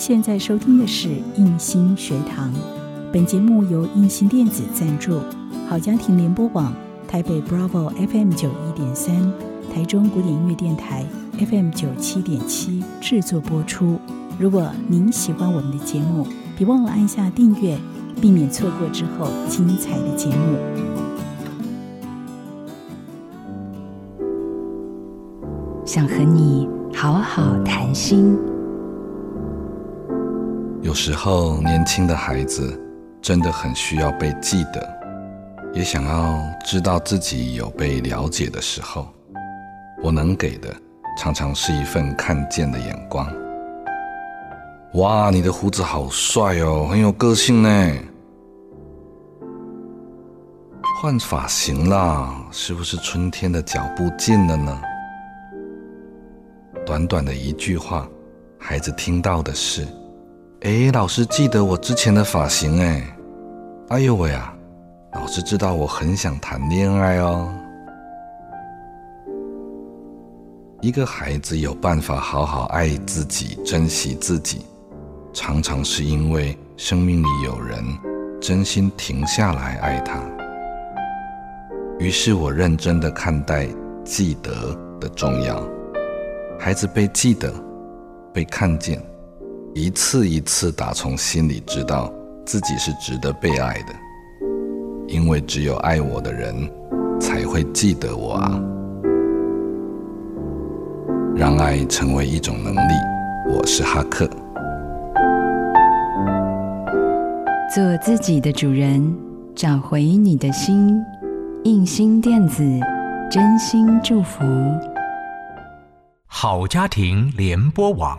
现在收听的是印心学堂，本节目由印心电子赞助，好家庭联播网台北 Bravo FM 九一点三，台中古典音乐电台 FM 九七点七制作播出。如果您喜欢我们的节目，别忘了按下订阅，避免错过之后精彩的节目。想和你好好谈心。有时候，年轻的孩子真的很需要被记得，也想要知道自己有被了解的时候。我能给的，常常是一份看见的眼光。哇，你的胡子好帅哦，很有个性呢。换发型啦，是不是春天的脚步近了呢？短短的一句话，孩子听到的是：“哎，老师记得我之前的发型哎。”哎呦喂啊，老师知道我很想谈恋爱哦。一个孩子有办法好好爱自己、珍惜自己。常常是因为生命里有人真心停下来爱他，于是我认真的看待记得的重要。孩子被记得、被看见，一次一次打从心里知道自己是值得被爱的，因为只有爱我的人才会记得我啊！让爱成为一种能力。我是哈克。做自己的主人，找回你的心。印心电子，真心祝福。好家庭联播网，